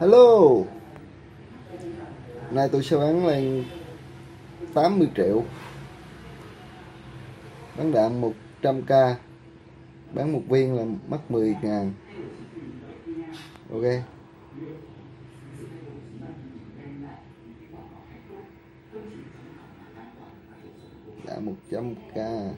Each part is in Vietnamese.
hello. Nay tôi sẽ bán lên 80 triệu. Bán đạn 100k bán một viên là mất 10 ngàn. Ok. Đã 100k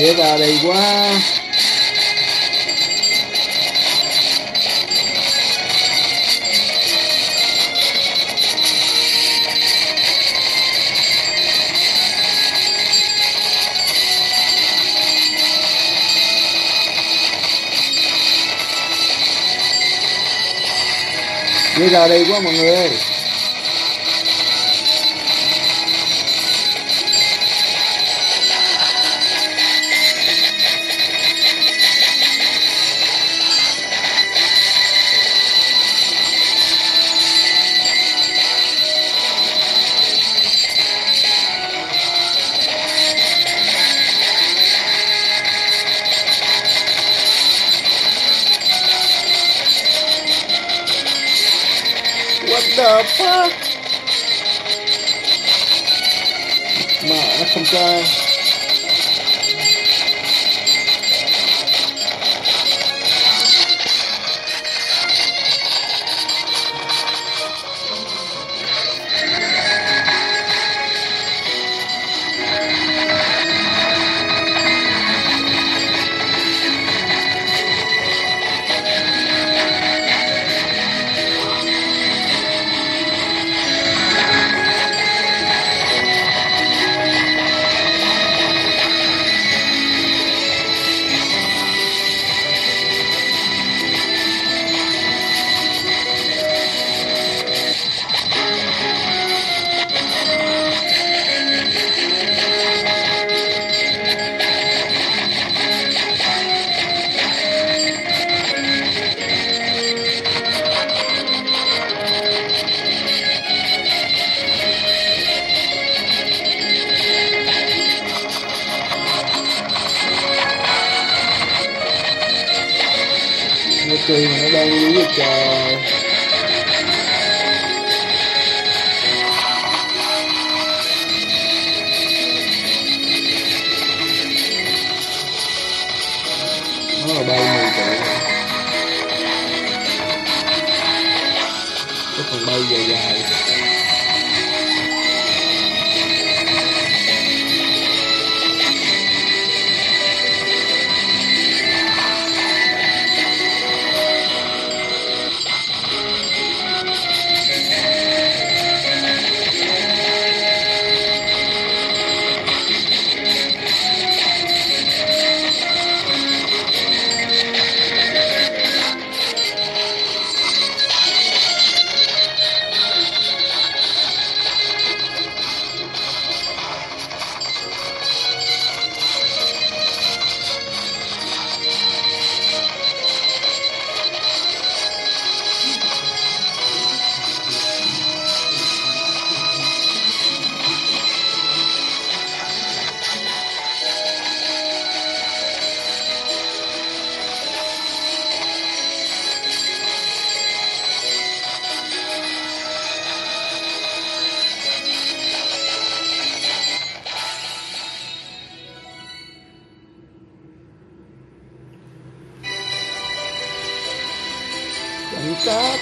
nghĩa dễ ra đây quá. Dễ ra đây quá mọi người ơi. guy.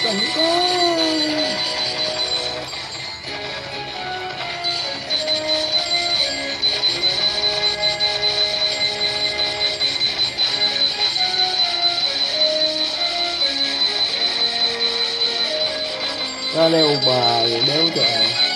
Tặng cá tặng leo bà đéo trời.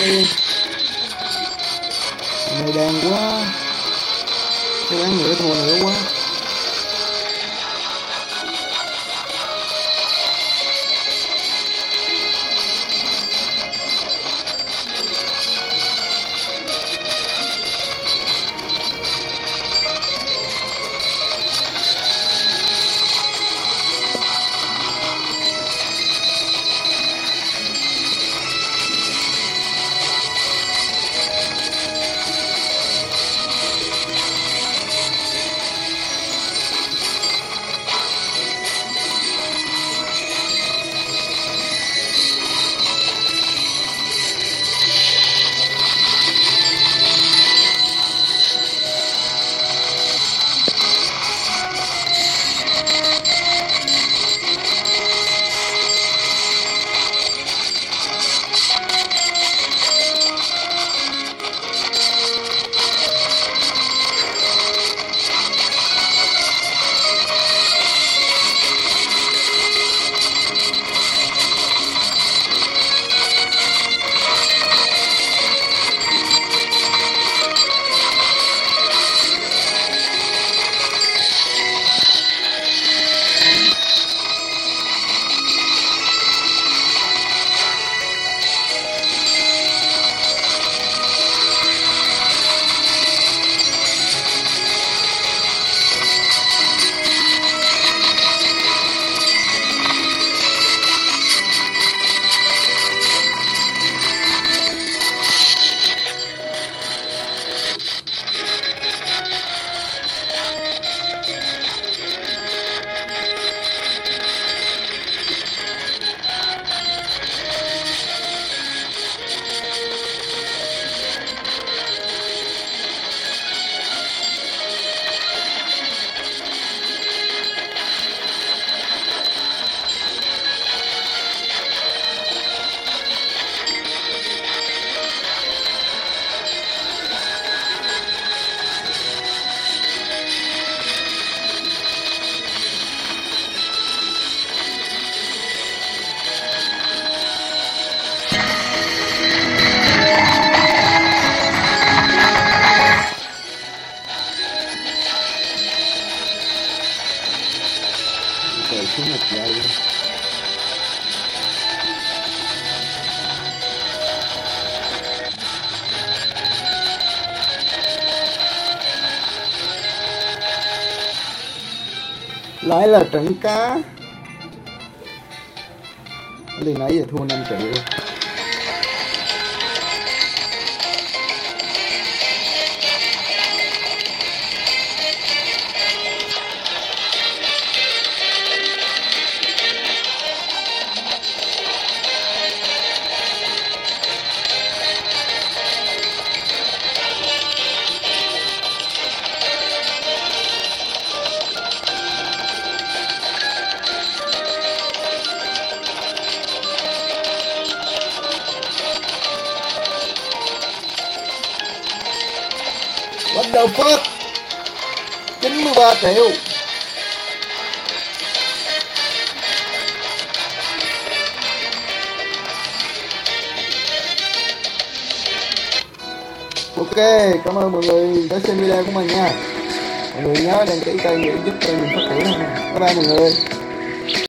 Lỗ này đen quá. Cái bán nửa thua nữa quá. Lại là trứng cá. Đi nãy giờ thua 5 triệu. What the fuck 93 triệu. Ok, cảm ơn mọi người đã xem video của mình nha. Mọi người nhớ đăng ký kênh để giúp kênh mình phát triển Bye bye mọi người.